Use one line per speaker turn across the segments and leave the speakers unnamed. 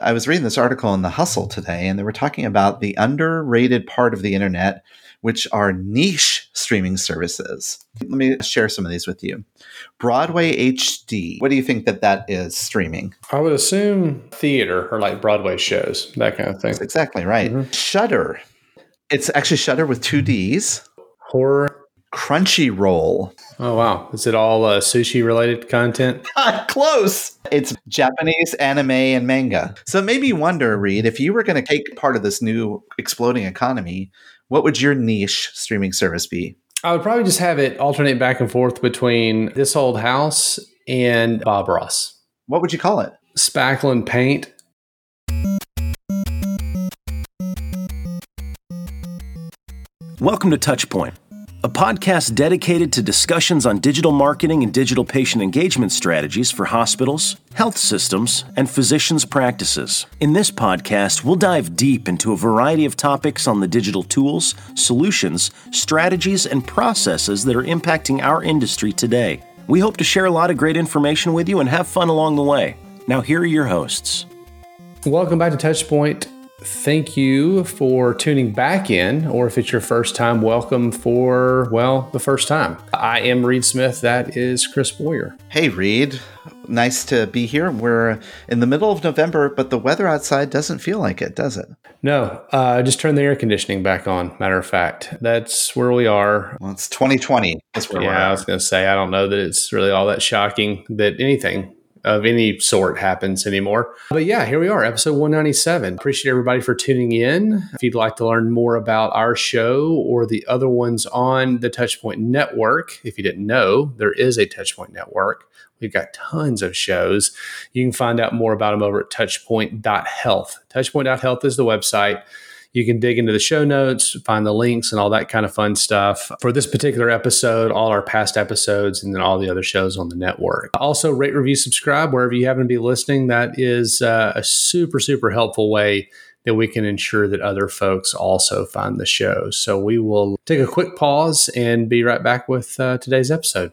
I was reading this article in The Hustle today, and they were talking about the underrated part of the internet, which are niche streaming services. Let me share some of these with you. Broadway HD. What do you think that that is streaming?
I would assume theater or like Broadway shows, that kind of thing.
That's exactly right. Mm-hmm. Shudder. It's actually Shudder with two D's.
Horror
Crunchyroll.
Oh wow! Is it all uh, sushi related content?
Close. It's Japanese anime and manga. So it made me wonder, Reed, if you were going to take part of this new exploding economy, what would your niche streaming service be?
I would probably just have it alternate back and forth between This Old House and Bob Ross.
What would you call it?
Spackle and Paint.
Welcome to Touchpoint a podcast dedicated to discussions on digital marketing and digital patient engagement strategies for hospitals, health systems, and physicians' practices. In this podcast, we'll dive deep into a variety of topics on the digital tools, solutions, strategies, and processes that are impacting our industry today. We hope to share a lot of great information with you and have fun along the way. Now, here are your hosts.
Welcome back to Touchpoint thank you for tuning back in, or if it's your first time, welcome for, well, the first time. I am Reed Smith. That is Chris Boyer.
Hey, Reed. Nice to be here. We're in the middle of November, but the weather outside doesn't feel like it, does it?
No, uh, just turn the air conditioning back on. Matter of fact, that's where we are.
Well, it's 2020. That's
where yeah, I was going to say, I don't know that it's really all that shocking that anything of any sort happens anymore. But yeah, here we are, episode 197. Appreciate everybody for tuning in. If you'd like to learn more about our show or the other ones on the Touchpoint Network, if you didn't know, there is a Touchpoint Network. We've got tons of shows. You can find out more about them over at touchpoint.health. Touchpoint.health is the website. You can dig into the show notes, find the links, and all that kind of fun stuff. For this particular episode, all our past episodes, and then all the other shows on the network. Also, rate, review, subscribe wherever you happen to be listening. That is uh, a super, super helpful way that we can ensure that other folks also find the show. So we will take a quick pause and be right back with uh, today's episode.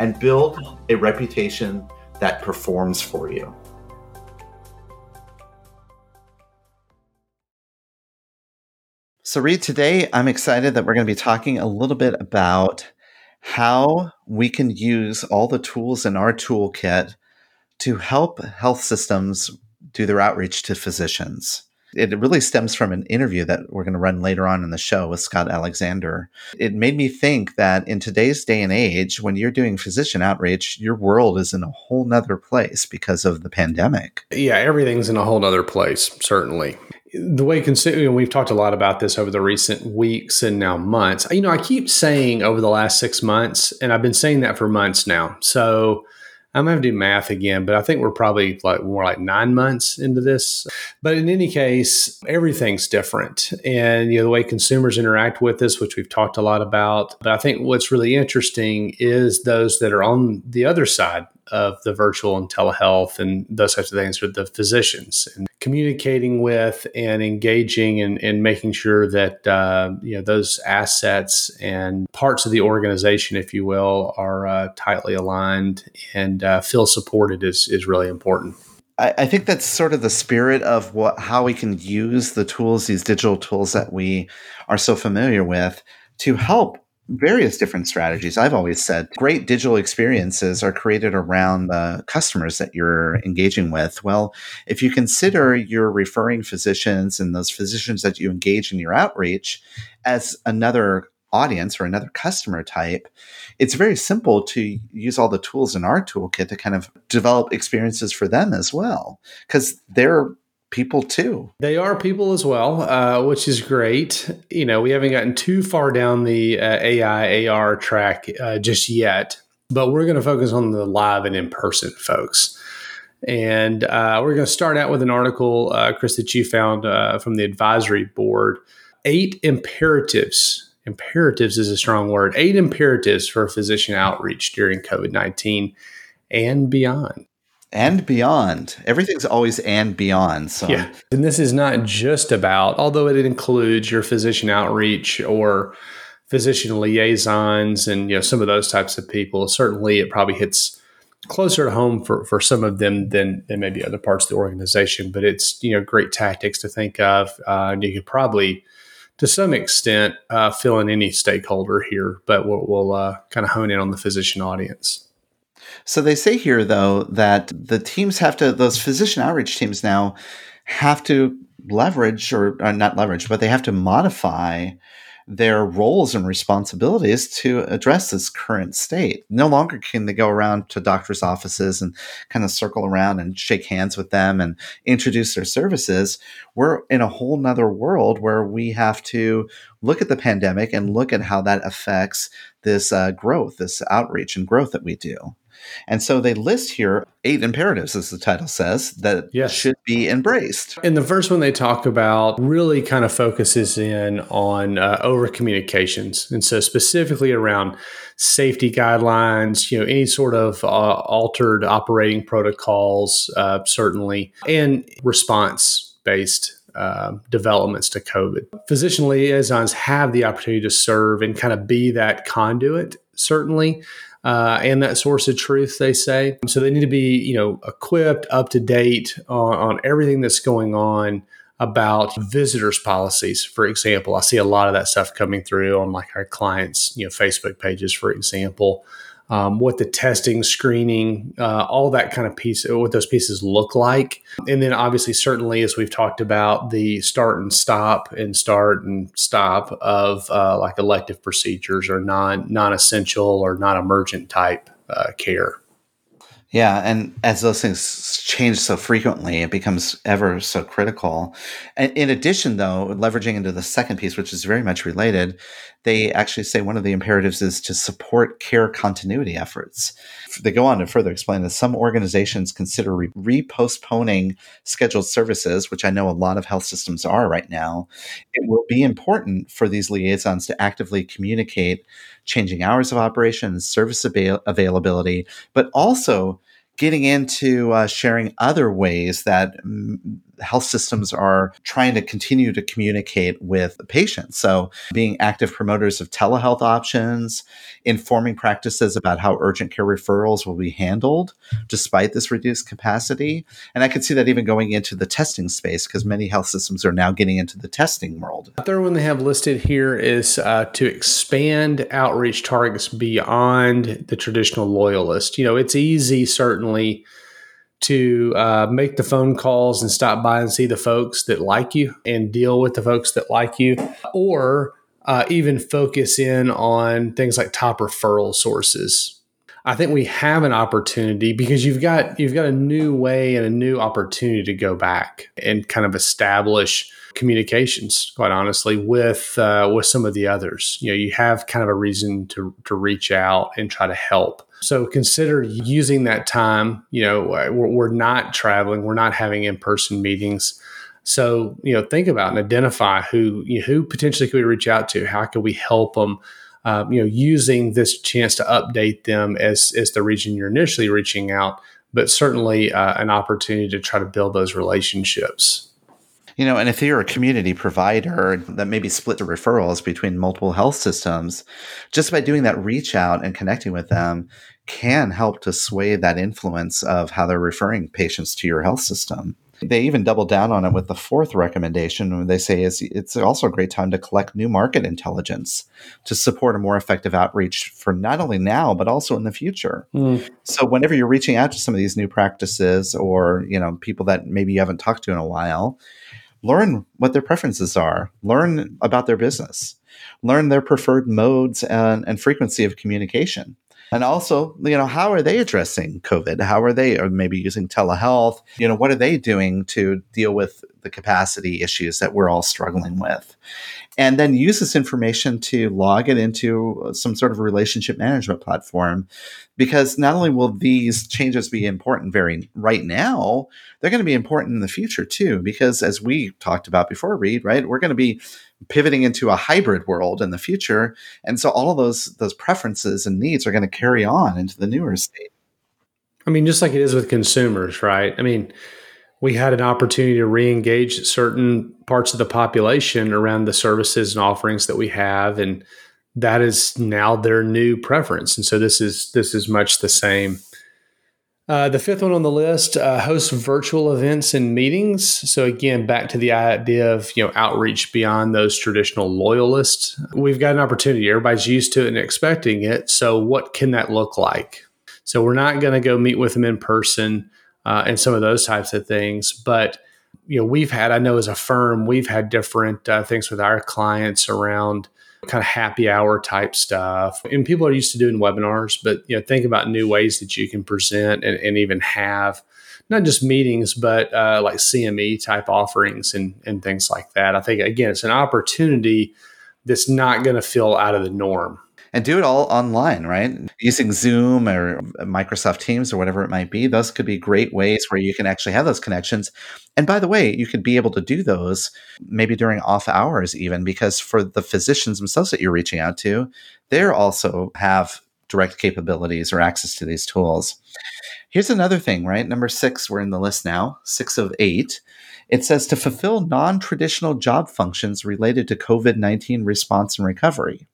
and build a reputation that performs for you. So, Reed, today I'm excited that we're going to be talking a little bit about how we can use all the tools in our toolkit to help health systems do their outreach to physicians. It really stems from an interview that we're going to run later on in the show with Scott Alexander. It made me think that in today's day and age, when you're doing physician outreach, your world is in a whole nother place because of the pandemic.
Yeah, everything's in a whole nother place, certainly the way consumer we've talked a lot about this over the recent weeks and now months you know i keep saying over the last six months and i've been saying that for months now so I'm gonna do math again, but I think we're probably like more like nine months into this. But in any case, everything's different, and you know the way consumers interact with this, which we've talked a lot about. But I think what's really interesting is those that are on the other side of the virtual and telehealth and those types of things with the physicians and communicating with and engaging and, and making sure that uh, you know those assets and parts of the organization, if you will, are uh, tightly aligned and uh, feel supported is is really important.
I, I think that's sort of the spirit of what how we can use the tools, these digital tools that we are so familiar with, to help various different strategies. I've always said great digital experiences are created around the customers that you're engaging with. Well, if you consider your referring physicians and those physicians that you engage in your outreach as another audience or another customer type, it's very simple to use all the tools in our toolkit to kind of develop experiences for them as well, because they're people too.
They are people as well, uh, which is great. You know, we haven't gotten too far down the uh, AI AR track uh, just yet, but we're going to focus on the live and in person folks. And uh, we're going to start out with an article, uh, Chris, that you found uh, from the advisory board. Eight imperatives. Imperatives is a strong word. Eight imperatives for physician outreach during COVID 19 and beyond
and beyond. Everything's always and beyond. So
yeah, and this is not just about, although it includes your physician outreach or physician liaisons and you know some of those types of people. Certainly, it probably hits closer to home for, for some of them than, than maybe other parts of the organization. But it's you know great tactics to think of. Uh, and you could probably to some extent uh, fill in any stakeholder here, but we'll, we'll uh, kind of hone in on the physician audience.
So they say here, though, that the teams have to, those physician outreach teams now have to leverage or, or not leverage, but they have to modify their roles and responsibilities to address this current state. No longer can they go around to doctors' offices and kind of circle around and shake hands with them and introduce their services. We're in a whole nother world where we have to look at the pandemic and look at how that affects this uh, growth, this outreach and growth that we do. And so they list here eight imperatives, as the title says, that yes. should be embraced.
And the first one they talk about really kind of focuses in on uh, over communications. And so specifically around safety guidelines, you know, any sort of uh, altered operating protocols, uh, certainly, and response based uh, developments to COVID. Physician liaisons have the opportunity to serve and kind of be that conduit, certainly, uh, and that source of truth, they say. So they need to be, you know, equipped, up to date on, on everything that's going on about visitors policies for example i see a lot of that stuff coming through on like our clients you know facebook pages for example um, what the testing, screening, uh, all that kind of piece, what those pieces look like. And then obviously, certainly, as we've talked about, the start and stop and start and stop of uh, like elective procedures or non non essential or non emergent type uh, care.
Yeah, and as those things change so frequently, it becomes ever so critical. And in addition, though, leveraging into the second piece, which is very much related, they actually say one of the imperatives is to support care continuity efforts. They go on to further explain that some organizations consider re postponing scheduled services, which I know a lot of health systems are right now. It will be important for these liaisons to actively communicate changing hours of operation and service avail- availability, but also getting into uh, sharing other ways that health systems are trying to continue to communicate with patients. So, being active promoters of telehealth options, informing practices about how urgent care referrals will be handled despite this reduced capacity. And I could see that even going into the testing space because many health systems are now getting into the testing world.
The third one they have listed here is uh, to expand outreach targets beyond the traditional loyalist. You know, it's easy, certainly to uh, make the phone calls and stop by and see the folks that like you and deal with the folks that like you, or uh, even focus in on things like top referral sources. I think we have an opportunity because you've got you've got a new way and a new opportunity to go back and kind of establish communications. Quite honestly, with uh, with some of the others, you know, you have kind of a reason to to reach out and try to help so consider using that time. You know, we're, we're not traveling, we're not having in person meetings. So you know, think about and identify who you know, who potentially could we reach out to. How could we help them? Uh, you know, using this chance to update them as as the region you're initially reaching out, but certainly uh, an opportunity to try to build those relationships.
You know, and if you're a community provider that maybe split the referrals between multiple health systems, just by doing that reach out and connecting with them, can help to sway that influence of how they're referring patients to your health system. They even double down on it with the fourth recommendation when they say is it's also a great time to collect new market intelligence to support a more effective outreach for not only now but also in the future. Mm. So whenever you're reaching out to some of these new practices or, you know, people that maybe you haven't talked to in a while, learn what their preferences are, learn about their business, learn their preferred modes and, and frequency of communication. And also, you know, how are they addressing COVID? How are they, or maybe using telehealth? You know, what are they doing to deal with the capacity issues that we're all struggling with? And then use this information to log it into some sort of relationship management platform because not only will these changes be important very right now, they're going to be important in the future too. Because as we talked about before, Reed, right, we're going to be pivoting into a hybrid world in the future, and so all of those those preferences and needs are going to carry on into the newer state.
I mean, just like it is with consumers, right? I mean, we had an opportunity to re-engage certain parts of the population around the services and offerings that we have, and that is now their new preference. And so this is this is much the same. Uh, the fifth one on the list: uh, virtual events and meetings. So again, back to the idea of you know outreach beyond those traditional loyalists. We've got an opportunity. Everybody's used to it and expecting it. So what can that look like? So we're not going to go meet with them in person uh, and some of those types of things, but you know we've had. I know as a firm, we've had different uh, things with our clients around kind of happy hour type stuff. And people are used to doing webinars, but you know, think about new ways that you can present and, and even have not just meetings, but uh, like CME type offerings and, and things like that. I think again, it's an opportunity that's not going to feel out of the norm
and do it all online, right? Using Zoom or Microsoft Teams or whatever it might be. Those could be great ways where you can actually have those connections. And by the way, you could be able to do those maybe during off hours, even because for the physicians themselves that you're reaching out to, they also have direct capabilities or access to these tools. Here's another thing, right? Number six, we're in the list now, six of eight. It says to fulfill non traditional job functions related to COVID 19 response and recovery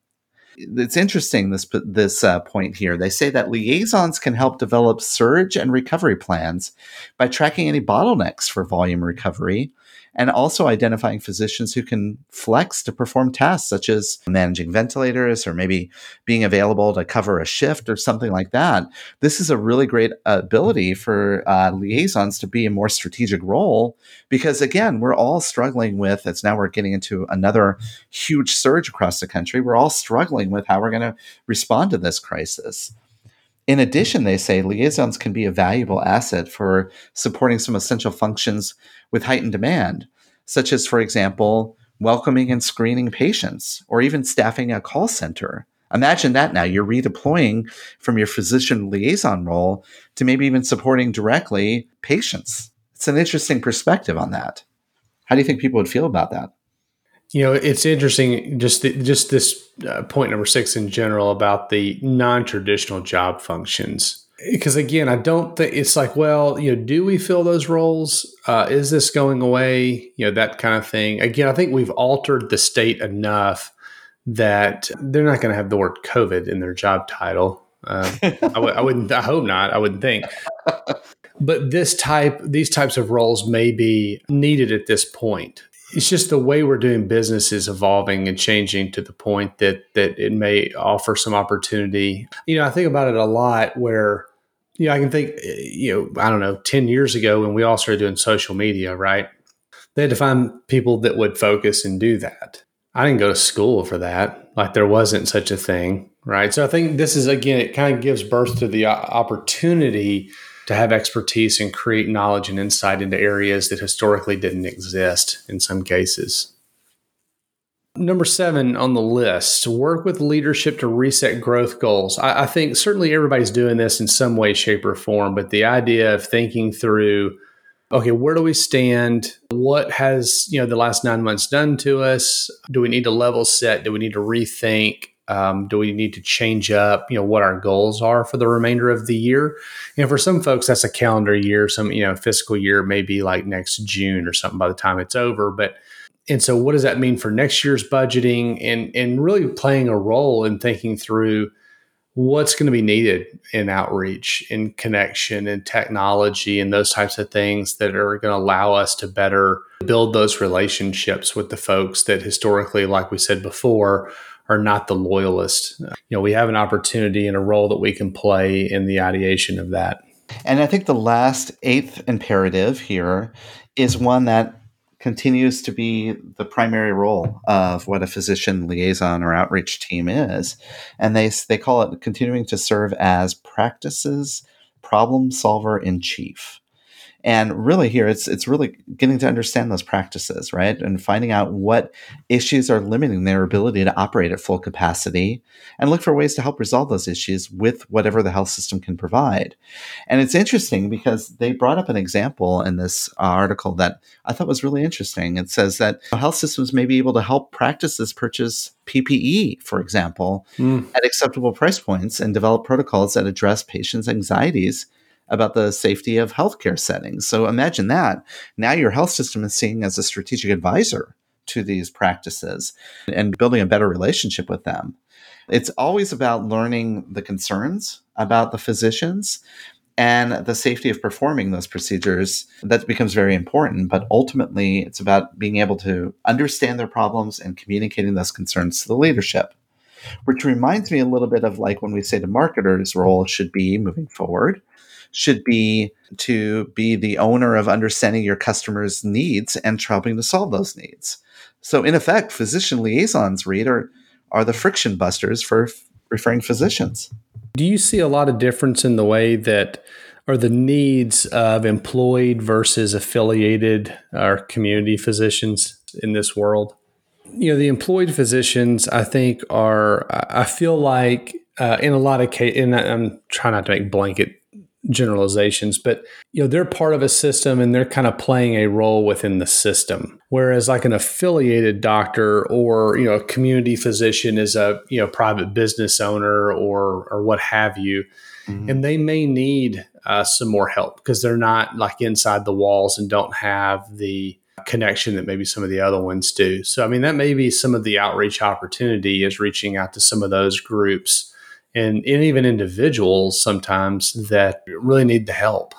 it's interesting this this uh, point here. They say that liaisons can help develop surge and recovery plans by tracking any bottlenecks for volume recovery and also identifying physicians who can flex to perform tasks such as managing ventilators or maybe being available to cover a shift or something like that. This is a really great ability for uh, liaisons to be a more strategic role because, again, we're all struggling with, as now we're getting into another huge surge across the country, we're all struggling with how we're going to respond to this crisis. In addition, they say liaisons can be a valuable asset for supporting some essential functions with heightened demand, such as, for example, welcoming and screening patients or even staffing a call center. Imagine that now. You're redeploying from your physician liaison role to maybe even supporting directly patients. It's an interesting perspective on that. How do you think people would feel about that?
You know, it's interesting just the, just this uh, point number six in general about the non-traditional job functions. Because again, I don't think it's like, well, you know, do we fill those roles? Uh, is this going away? You know, that kind of thing. Again, I think we've altered the state enough that they're not going to have the word COVID in their job title. Uh, I w- I wouldn't. I hope not. I wouldn't think. But this type, these types of roles may be needed at this point it's just the way we're doing business is evolving and changing to the point that that it may offer some opportunity. You know, I think about it a lot where you know, I can think, eh, you know, I don't know, 10 years ago when we all started doing social media, right? They had to find people that would focus and do that. I didn't go to school for that. Like there wasn't such a thing, right? So I think this is, again, it kind of gives birth to the opportunity to have expertise and create knowledge and insight into areas that historically didn't exist in some cases. Number seven on the list work with leadership to reset growth goals. I, I, think certainly everybody's doing this in some way, shape, or form, but the idea of thinking through okay, where do we stand? What has you know the last nine months done to us? Do we need to level set? Do we need to rethink? Um, do we need to change up, you know, what our goals are for the remainder of the year? And for some folks, that's a calendar year. Some, you know, fiscal year may be like next June or something by the time it's over. But and so, what does that mean for next year's budgeting and and really playing a role in thinking through what's going to be needed in outreach, in connection, in technology, and those types of things that are going to allow us to better build those relationships with the folks that historically, like we said before, are not the loyalist. You know, we have an opportunity and a role that we can play in the ideation of that.
And I think the last eighth imperative here is one that continues to be the primary role of what a physician liaison or outreach team is. And they, they call it continuing to serve as practices problem solver in chief. And really here it's it's really getting to understand those practices, right? And finding out what issues are limiting their ability to operate at full capacity and look for ways to help resolve those issues with whatever the health system can provide. And it's interesting because they brought up an example in this article that I thought was really interesting. It says that health systems may be able to help practices purchase PPE, for example, mm. at acceptable price points and develop protocols that address patients' anxieties about the safety of healthcare settings. So imagine that. Now your health system is seen as a strategic advisor to these practices and building a better relationship with them. It's always about learning the concerns about the physicians and the safety of performing those procedures that becomes very important but ultimately it's about being able to understand their problems and communicating those concerns to the leadership which reminds me a little bit of like when we say the marketer's role should be moving forward should be to be the owner of understanding your customers' needs and helping to solve those needs. So, in effect, physician liaisons, Reed, are, are the friction busters for f- referring physicians.
Do you see a lot of difference in the way that or the needs of employed versus affiliated or community physicians in this world? You know, the employed physicians, I think, are, I feel like uh, in a lot of cases, and I'm trying not to make blanket generalizations, but you know, they're part of a system and they're kind of playing a role within the system. Whereas like an affiliated doctor or, you know, a community physician is a, you know, private business owner or or what have you. Mm-hmm. And they may need uh, some more help because they're not like inside the walls and don't have the connection that maybe some of the other ones do. So, I mean, that may be some of the outreach opportunity is reaching out to some of those groups and, and even individuals sometimes that really need the help.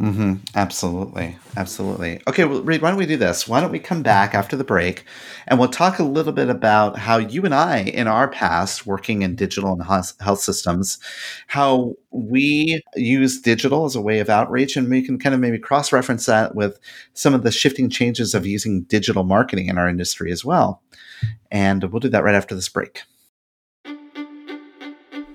Mm-hmm. Absolutely. Absolutely. Okay, well, Reed, why don't we do this? Why don't we come back after the break and we'll talk a little bit about how you and I, in our past, working in digital and health systems, how we use digital as a way of outreach, and we can kind of maybe cross reference that with some of the shifting changes of using digital marketing in our industry as well. And we'll do that right after this break.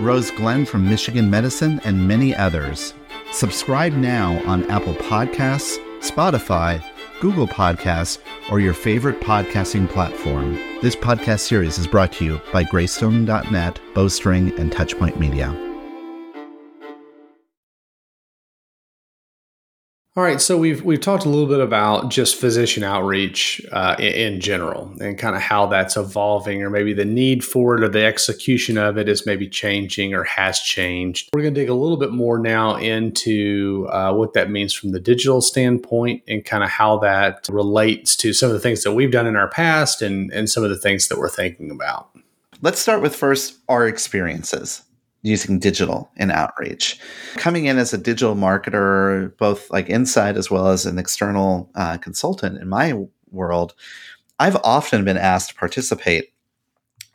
Rose Glenn from Michigan Medicine, and many others. Subscribe now on Apple Podcasts, Spotify, Google Podcasts, or your favorite podcasting platform. This podcast series is brought to you by Greystone.net, Bowstring, and Touchpoint Media.
All right, so we've we've talked a little bit about just physician outreach uh, in, in, general, and kind of how that's evolving, or maybe the need for it, or the execution of it is maybe changing or has changed. We're going to dig a little bit more now into uh, what that means from the digital standpoint, and kind of how that relates to some of the things that we've done in our past, and and some of the things that we're thinking about.
Let's start with first our experiences using digital in outreach. Coming in as a digital marketer, both like inside as well as an external uh, consultant in my world, I've often been asked to participate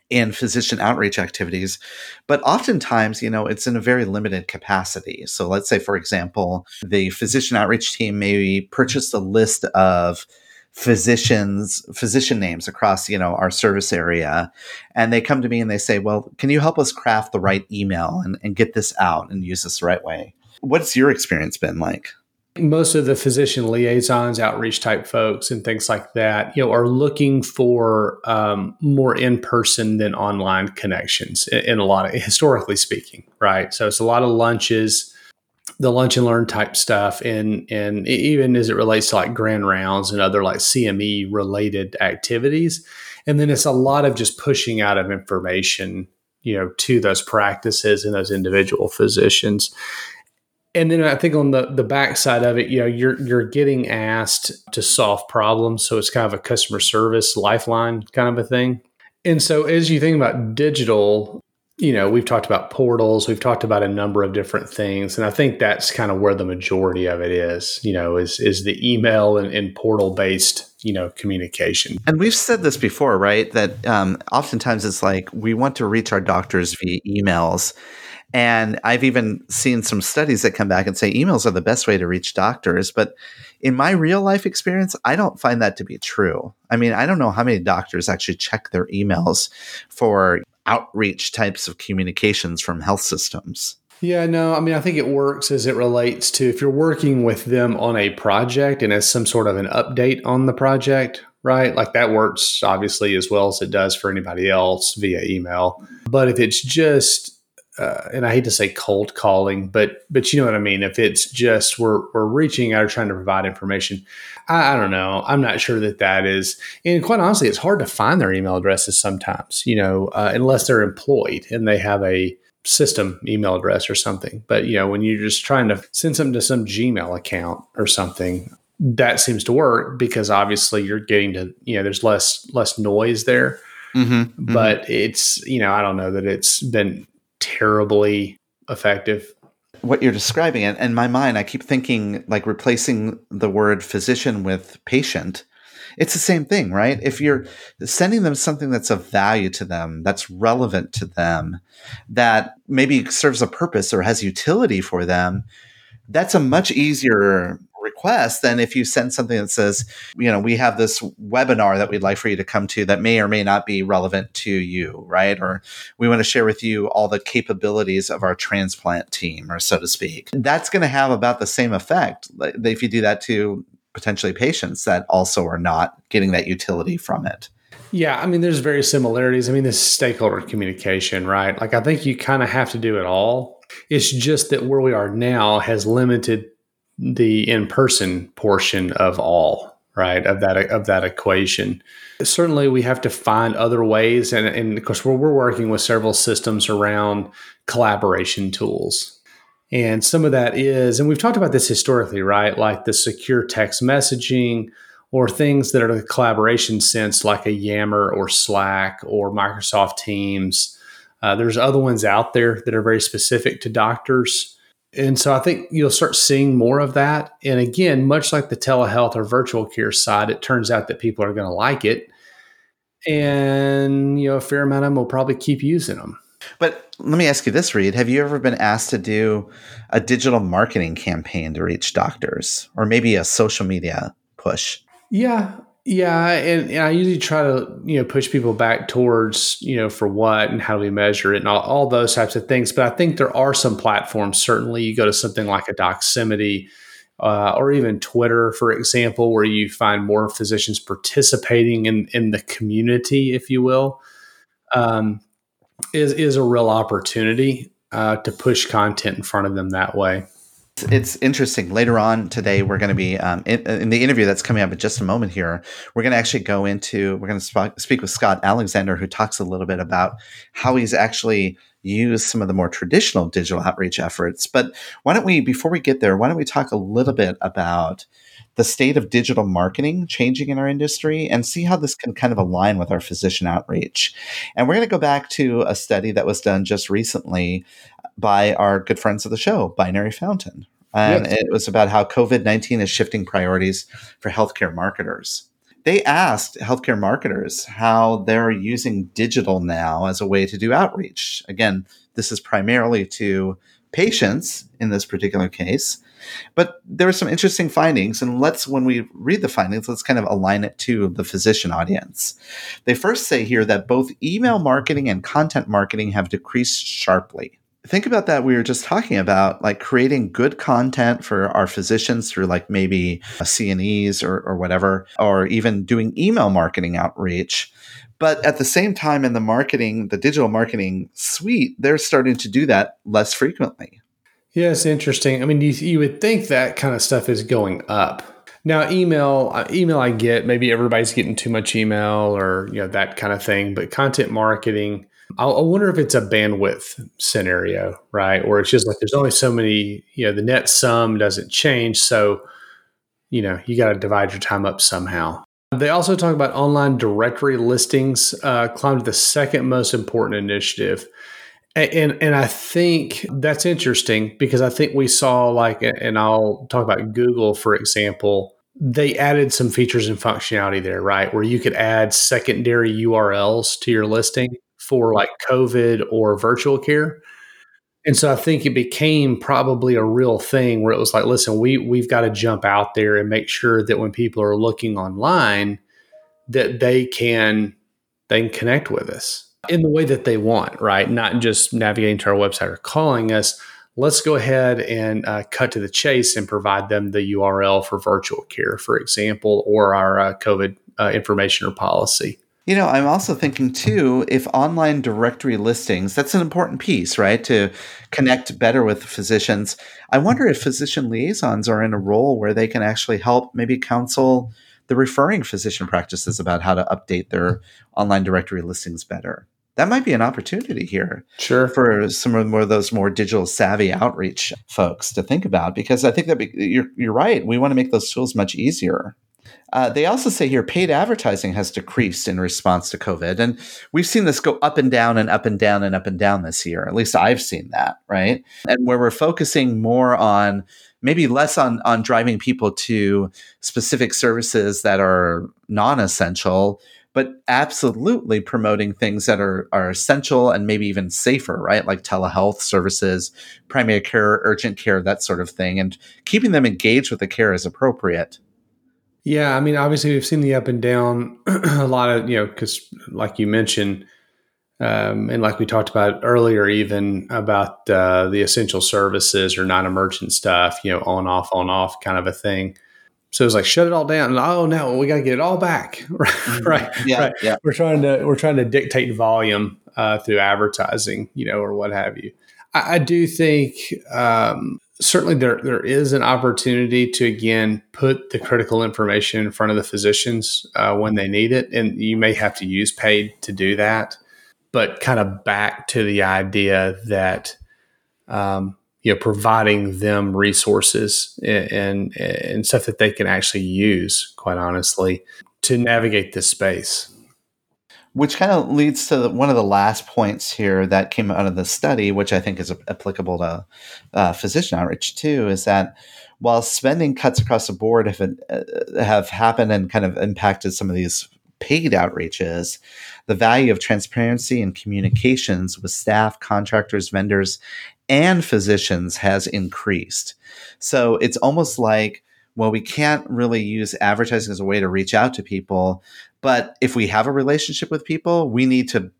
in physician outreach activities, but oftentimes, you know, it's in a very limited capacity. So let's say, for example, the physician outreach team maybe purchased a list of physicians physician names across you know our service area and they come to me and they say well can you help us craft the right email and, and get this out and use this the right way what's your experience been like
most of the physician liaisons, outreach type folks, and things like that, you know, are looking for um, more in person than online connections. In, in, a lot of historically speaking, right? So it's a lot of lunches, the lunch and learn type stuff, and and even as it relates to like grand rounds and other like CME related activities, and then it's a lot of just pushing out of information, you know, to those practices and those individual physicians and then I think on the the backside of it, you know, you're you're getting asked to solve problems, so it's kind of a customer service lifeline kind of a thing. And so as you think about digital, you know, we've talked about portals, we've talked about a number of different things, and I think that's kind of where the majority of it is. You know, is is the email and, and portal based you know communication
and we've said this before right that um, oftentimes it's like we want to reach our doctors via emails and I've even seen some studies that come back and say emails are the best way to reach doctors. But in my real life experience, I don't find that to be true. I mean, I don't know how many doctors actually check their emails for outreach types of communications from health systems.
Yeah, no, I mean, I think it works as it relates to if you're working with them on a project and as some sort of an update on the project, right? Like that works obviously as well as it does for anybody else via email. But if it's just uh, and I hate to say cold calling, but but you know what I mean. If it's just we're we're reaching out or trying to provide information, I, I, don't know. I'm not sure that that is. And quite honestly, it's hard to find their email addresses sometimes. You know, uh, unless they're employed and they have a system email address or something. But you know, when you're just trying to send something to some Gmail account or something, that seems to work because obviously you're getting to you know there's less less noise there. Mm-hmm, mm-hmm. but it's you know i don't know that it's been terribly effective.
What you're describing, and in my mind, I keep thinking like replacing the word physician with patient. It's the same thing, right? If you're sending them something that's of value to them, that's relevant to them, that maybe serves a purpose or has utility for them, that's a much easier request than if you send something that says, you know, we have this webinar that we'd like for you to come to that may or may not be relevant to you, right? Or we want to share with you all the capabilities of our transplant team, or so to speak. That's going to have about the same effect if you do that to potentially patients that also are not getting that utility from it.
Yeah, I mean, there's very similarities. I mean, this stakeholder communication, right? Like, I think you kind of have to do it all. It's just that where we are now has limited the in-person portion of all right of that of that equation. Certainly we have to find other ways and, and of course we're, we're working with several systems around collaboration tools. And some of that is and we've talked about this historically right like the secure text messaging or things that are the collaboration sense like a yammer or slack or microsoft teams. Uh, there's other ones out there that are very specific to doctors and so I think you'll start seeing more of that. And again, much like the telehealth or virtual care side, it turns out that people are going to like it. And, you know, a fair amount of them will probably keep using them.
But let me ask you this, Reed. Have you ever been asked to do a digital marketing campaign to reach doctors or maybe a social media push?
Yeah, yeah, and, and, I usually try to you know push people back towards you know for what and how do we measure it and all, all, those types of things. But I think there are some platforms. Certainly, you go to something like a Doximity uh, or even Twitter, for example, where you find more physicians participating in in the community, if you will, um, is is a real opportunity uh, to push content in front of them that way
it's interesting. Later on today, we're going to be um, in, in, the interview that's coming up in just a moment. Here, we're going to actually go into we're going to sp- speak with Scott Alexander, who talks a little bit about how he's actually used some of the more traditional digital outreach efforts. But why don't we, before we get there, why don't we talk a little bit about the state of digital marketing changing in our industry and see how this can kind of align with our physician outreach. And we're going to go back to a study that was done just recently by our good friends of the show, Binary Fountain. And yes. it was about how COVID 19 is shifting priorities for healthcare marketers. They asked healthcare marketers how they're using digital now as a way to do outreach. Again, this is primarily to patients in this particular case. But there are some interesting findings, and let's, when we read the findings, let's kind of align it to the physician audience. They first say here that both email marketing and content marketing have decreased sharply think about that we were just talking about like creating good content for our physicians through like maybe CMEs or, or whatever or even doing email marketing outreach. But at the same time in the marketing the digital marketing suite they're starting to do that less frequently.
Yeah it's interesting. I mean you, you would think that kind of stuff is going up. Now, email, uh, email, I get maybe everybody's getting too much email or you know that kind of thing. But content marketing, I wonder if it's a bandwidth scenario, right? Or it's just like there's only so many. You know, the net sum doesn't change, so you know you got to divide your time up somehow. They also talk about online directory listings uh, climbed the second most important initiative. And and I think that's interesting because I think we saw like, and I'll talk about Google for example. They added some features and functionality there, right? Where you could add secondary URLs to your listing for like COVID or virtual care. And so I think it became probably a real thing where it was like, listen, we we've got to jump out there and make sure that when people are looking online, that they can they can connect with us in the way that they want, right? Not just navigating to our website or calling us. Let's go ahead and uh, cut to the chase and provide them the URL for virtual care, for example, or our uh, COVID uh, information or policy.
You know, I'm also thinking too, if online directory listings, that's an important piece, right? To connect better with physicians. I wonder if physician liaisons are in a role where they can actually help maybe counsel the referring physician practices about how to update their online directory listings better. That might be an opportunity here.
Sure.
For some of more of those more digital savvy outreach folks to think about, because I think that be, you're, you're right. We want to make those tools much easier. Uh, they also say here paid advertising has decreased in response to COVID. And we've seen this go up and down and up and down and up and down this year. At least I've seen that, right? And where we're focusing more on maybe less on on driving people to specific services that are non-essential but absolutely promoting things that are are essential and maybe even safer right like telehealth services primary care urgent care that sort of thing and keeping them engaged with the care as appropriate
yeah i mean obviously we've seen the up and down a lot of you know because like you mentioned um, and like we talked about earlier, even about uh, the essential services or non-emergent stuff, you know, on off on off kind of a thing. So it's like shut it all down. And, oh no, we got to get it all back, right? Mm-hmm. right.
Yeah,
right.
Yeah.
We're trying to we're trying to dictate volume uh, through advertising, you know, or what have you. I, I do think um, certainly there there is an opportunity to again put the critical information in front of the physicians uh, when they need it, and you may have to use paid to do that. But kind of back to the idea that um, you know providing them resources and, and, and stuff that they can actually use quite honestly to navigate this space
which kind of leads to one of the last points here that came out of the study which i think is applicable to uh, physician outreach too is that while spending cuts across the board have, uh, have happened and kind of impacted some of these paid outreaches, the value of transparency and communications with staff, contractors, vendors, and physicians has increased. So it's almost like, well, we can't really use advertising as a way to reach out to people. But if we have a relationship with people, we need to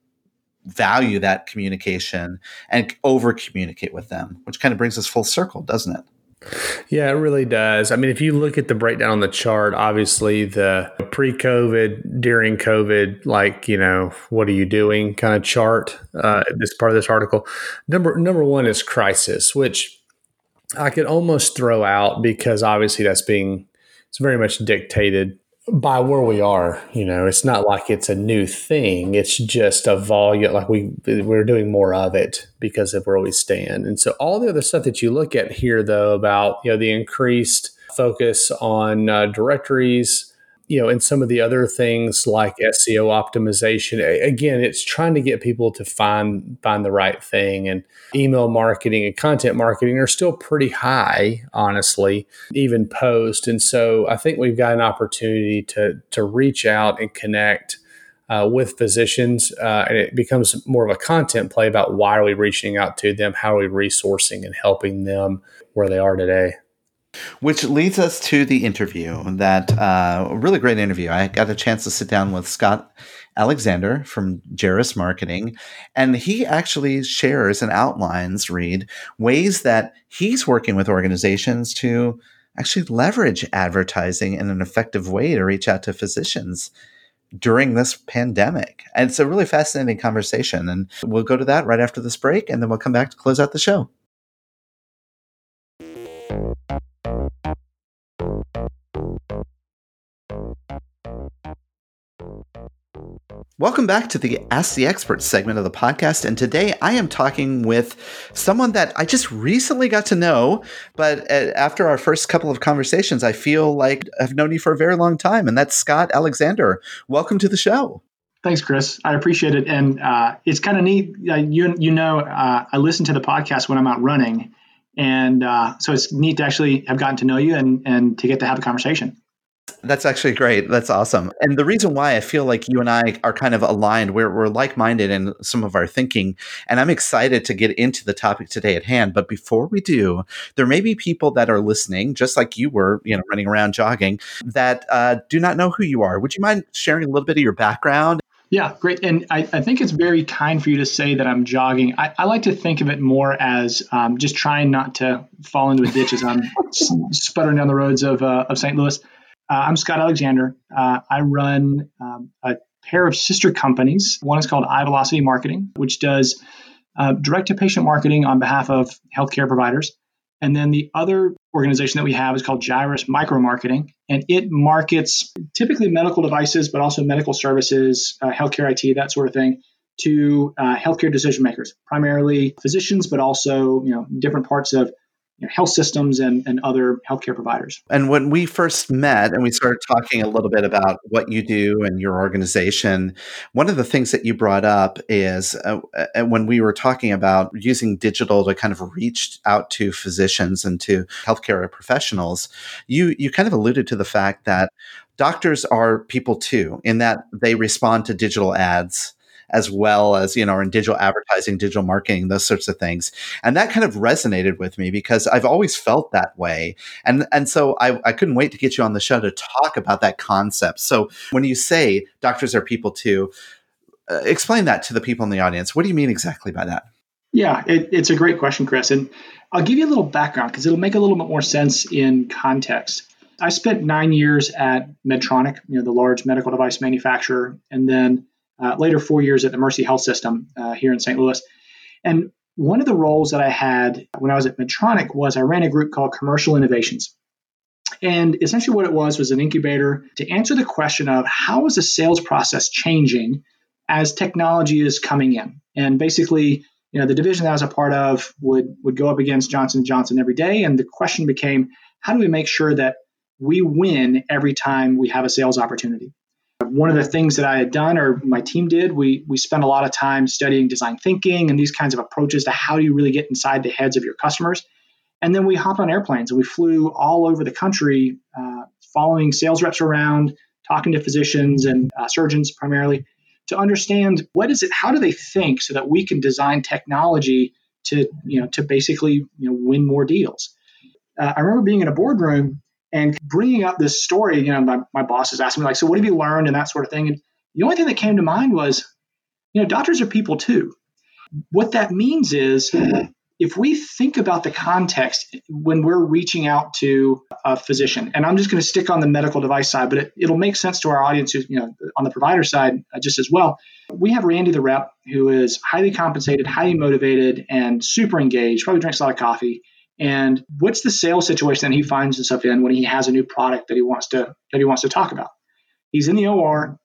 value that communication and over communicate with them, which kind of brings us full circle, doesn't it?
Yeah, it really does. I mean, if you look at the breakdown on the chart, obviously the pre COVID, during COVID, like, you know, what are you doing kind of chart, uh, this part of this article. Number, number one is crisis, which I could almost throw out because obviously that's being, it's very much dictated by where we are you know it's not like it's a new thing. It's just a volume like we we're doing more of it because of where we stand. And so all the other stuff that you look at here though about you know the increased focus on uh, directories you know, and some of the other things like SEO optimization. Again, it's trying to get people to find find the right thing. And email marketing and content marketing are still pretty high, honestly, even post. And so I think we've got an opportunity to to reach out and connect. Uh, with physicians, uh, and it becomes more of a content play about why are we reaching out to them, how are we resourcing and helping them where they are today.
Which leads us to the interview that uh, really great interview. I got a chance to sit down with Scott Alexander from Jairus Marketing, and he actually shares and outlines, Reed, ways that he's working with organizations to actually leverage advertising in an effective way to reach out to physicians during this pandemic. And it's a really fascinating conversation. And we'll go to that right after this break, and then we'll come back to close out the show. Welcome back to the Ask the Experts segment of the podcast. And today I am talking with someone that I just recently got to know, but uh, after our first couple of conversations, I feel like I've known you for a very long time. And that's Scott Alexander. Welcome to the show.
Thanks, Chris. I appreciate it. And uh, it's kind of neat. Uh, you, you know, uh, I listen to the podcast when I'm out running. And uh, so it's neat to actually have gotten to know you and, and to get to have a conversation.
That's actually great. That's awesome. And the reason why I feel like you and I are kind of aligned, we're, we're like minded in some of our thinking. And I'm excited to get into the topic today at hand. But before we do, there may be people that are listening, just like you were, you know, running around jogging, that uh, do not know who you are. Would you mind sharing a little bit of your background?
Yeah, great. And I, I think it's very kind for you to say that I'm jogging. I, I like to think of it more as um, just trying not to fall into a ditch as I'm sputtering down the roads of, uh, of St. Louis. Uh, I'm Scott Alexander. Uh, I run um, a pair of sister companies. One is called iVelocity Marketing, which does uh, direct to patient marketing on behalf of healthcare providers. And then the other organization that we have is called Jairus Micro Marketing, and it markets typically medical devices, but also medical services, uh, healthcare IT, that sort of thing, to uh, healthcare decision makers, primarily physicians, but also you know different parts of you know, health systems and, and other healthcare providers.
And when we first met and we started talking a little bit about what you do and your organization, one of the things that you brought up is uh, uh, when we were talking about using digital to kind of reach out to physicians and to healthcare professionals, you you kind of alluded to the fact that doctors are people too, in that they respond to digital ads as well as you know in digital advertising digital marketing those sorts of things. And that kind of resonated with me because i've always felt that way. And and so i, I couldn't wait to get you on the show to talk about that concept. So when you say doctors are people too uh, explain that to the people in the audience. What do you mean exactly by that?
Yeah it, it's a great question chris. And i'll give you a little background because it'll make a little bit more sense in context. I spent nine years at Medtronic, you know, the large medical device manufacturer, and then uh, later four years at the Mercy Health System uh, here in St. Louis. And one of the roles that I had when I was at Medtronic was I ran a group called Commercial Innovations. And essentially, what it was was an incubator to answer the question of how is the sales process changing as technology is coming in. And basically, you know, the division that I was a part of would would go up against Johnson Johnson every day, and the question became, how do we make sure that we win every time we have a sales opportunity? One of the things that I had done, or my team did, we we spent a lot of time studying design thinking and these kinds of approaches to how do you really get inside the heads of your customers. And then we hopped on airplanes and we flew all over the country, uh, following sales reps around, talking to physicians and uh, surgeons primarily to understand what is it, how do they think, so that we can design technology to you know to basically you know win more deals. Uh, I remember being in a boardroom and bringing up this story, you know, my, my boss is asking me like, so what have you learned and that sort of thing. And the only thing that came to mind was, you know, doctors are people too. What that means is if we think about the context when we're reaching out to a physician, and I'm just going to stick on the medical device side, but it, will make sense to our audience, who's, you know, on the provider side uh, just as well. We have Randy the rep, who is highly compensated, highly motivated, and super engaged. Probably drinks a lot of coffee, and what's the sales situation that he finds himself in when he has a new product that he wants to that he wants to talk about? He's in the OR.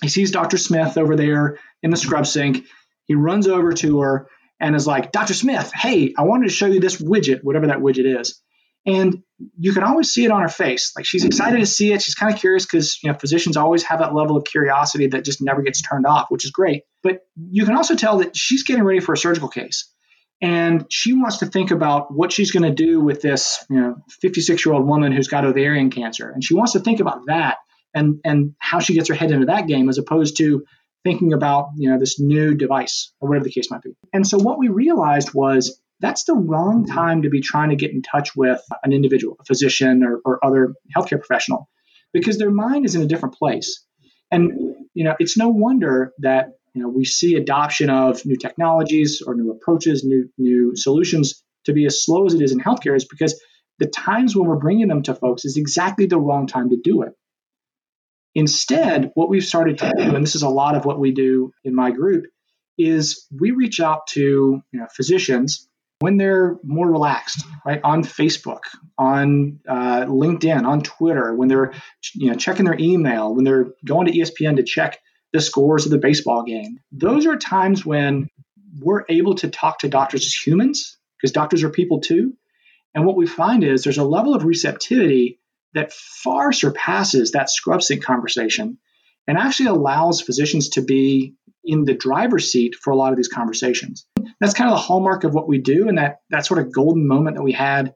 He sees Dr. Smith over there in the scrub sink. He runs over to her and is like, Dr. Smith, hey, I wanted to show you this widget, whatever that widget is. And you can always see it on her face. Like she's excited to see it. She's kind of curious because you know physicians always have that level of curiosity that just never gets turned off, which is great. But you can also tell that she's getting ready for a surgical case and she wants to think about what she's going to do with this you know 56 year old woman who's got ovarian cancer and she wants to think about that and and how she gets her head into that game as opposed to thinking about you know this new device or whatever the case might be and so what we realized was that's the wrong time to be trying to get in touch with an individual, a physician or, or other healthcare professional, because their mind is in a different place. And you know, it's no wonder that you know we see adoption of new technologies or new approaches, new new solutions to be as slow as it is in healthcare is because the times when we're bringing them to folks is exactly the wrong time to do it. Instead, what we've started to do, and this is a lot of what we do in my group, is we reach out to you know, physicians when they're more relaxed, right? On Facebook, on uh, LinkedIn, on Twitter, when they're you know checking their email, when they're going to ESPN to check the scores of the baseball game. Those are times when we're able to talk to doctors as humans, because doctors are people too. And what we find is there's a level of receptivity that far surpasses that scrub sink conversation and actually allows physicians to be in the driver's seat for a lot of these conversations. That's kind of the hallmark of what we do, and that that sort of golden moment that we had.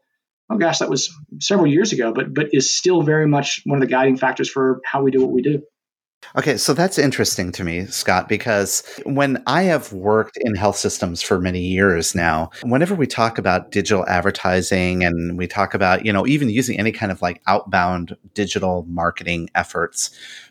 Oh gosh, that was several years ago, but but is still very much one of the guiding factors for how we do what we do.
Okay, so that's interesting to me, Scott, because when I have worked in health systems for many years now, whenever we talk about digital advertising and we talk about, you know, even using any kind of like outbound digital marketing efforts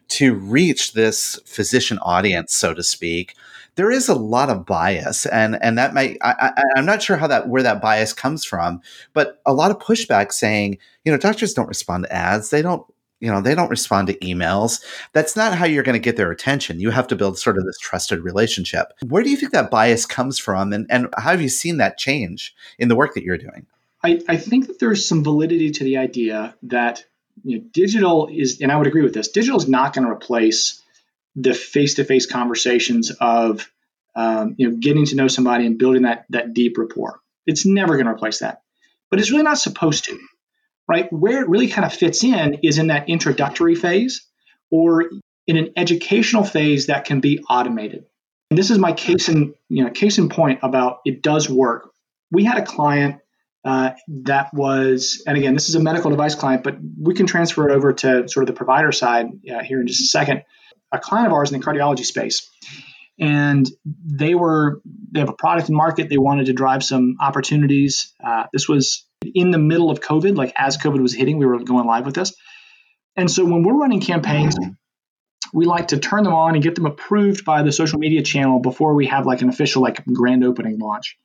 to reach this physician audience, so to speak, there is a lot of bias. And and that might I, I, i'm not sure how that where that bias comes from but a lot of pushback saying you know doctors don't respond to ads. They don't you know they don't respond to emails. That's not how you're going to get their attention. You have to build sort of this trusted relationship. Where do you think that bias comes from and, and how have you seen that change in the work that you're doing?
I, I think that there's some validity to the idea that you know, digital is and i would agree with this digital is not going to replace the face-to-face conversations of um, you know getting to know somebody and building that that deep rapport. It's never going to replace that. But it's really not supposed to right? Where it really kind of fits in is in that introductory phase or in an educational phase that can be automated. And this is my case in, you know, case in point about it does work. We had a client uh, that was, and again, this is a medical device client, but we can transfer it over to sort of the provider side uh, here in just a second. A client of ours in the cardiology space, and they were they have a product in market. They wanted to drive some opportunities. Uh, this was in the middle of COVID, like as COVID was hitting, we were going live with this. And so when we're running campaigns, mm-hmm. we like to turn them on and get them approved by the social media channel before we have like an official like grand opening launch.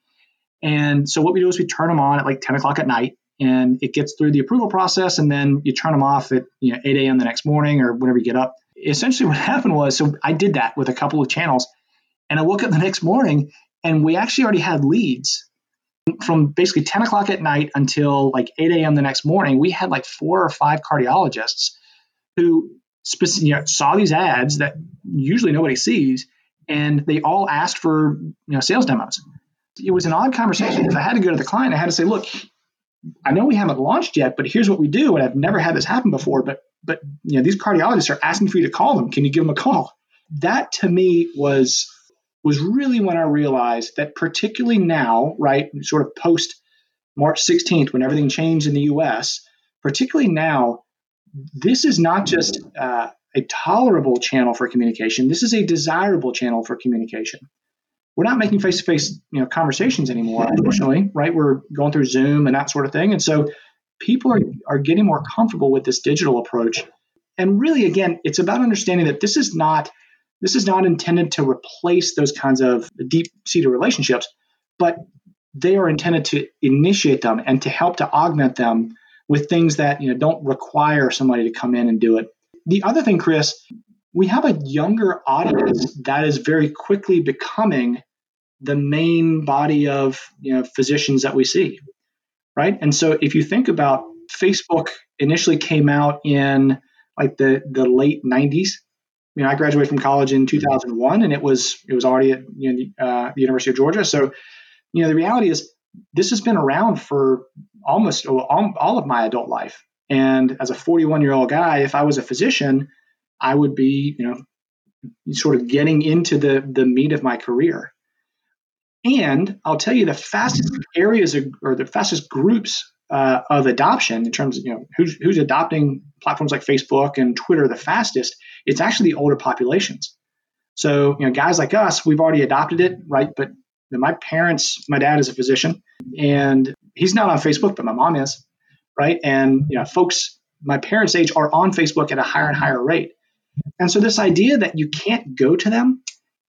And so what we do is we turn them on at like 10 o'clock at night and it gets through the approval process and then you turn them off at you know 8 a.m. the next morning or whenever you get up. Essentially what happened was so I did that with a couple of channels and I woke up the next morning and we actually already had leads from basically 10 o'clock at night until like 8 a.m. the next morning, we had like four or five cardiologists who you know, saw these ads that usually nobody sees, and they all asked for you know sales demos. It was an odd conversation because I had to go to the client. I had to say, look, I know we haven't launched yet, but here's what we do, and I've never had this happen before. But but you know these cardiologists are asking for you to call them. Can you give them a call? That to me was was really when I realized that, particularly now, right, sort of post March 16th, when everything changed in the US, particularly now, this is not just uh, a tolerable channel for communication. This is a desirable channel for communication. We're not making face-to-face, you know, conversations anymore. Unfortunately, right? We're going through Zoom and that sort of thing, and so people are are getting more comfortable with this digital approach. And really, again, it's about understanding that this is not this is not intended to replace those kinds of deep seated relationships, but they are intended to initiate them and to help to augment them with things that you know don't require somebody to come in and do it. The other thing, Chris, we have a younger audience that is very quickly becoming the main body of you know physicians that we see, right? And so if you think about Facebook initially came out in like the the late 90s you know, I graduated from college in 2001, and it was it was already at you know, the, uh, the University of Georgia. So, you know, the reality is this has been around for almost all, all of my adult life. And as a 41 year old guy, if I was a physician, I would be, you know, sort of getting into the the meat of my career. And I'll tell you, the fastest areas or the fastest groups uh, of adoption in terms of you know who's who's adopting platforms like Facebook and Twitter the fastest it's actually the older populations. So, you know, guys like us, we've already adopted it, right? But my parents, my dad is a physician, and he's not on Facebook, but my mom is, right? And you know, folks my parents' age are on Facebook at a higher and higher rate. And so this idea that you can't go to them,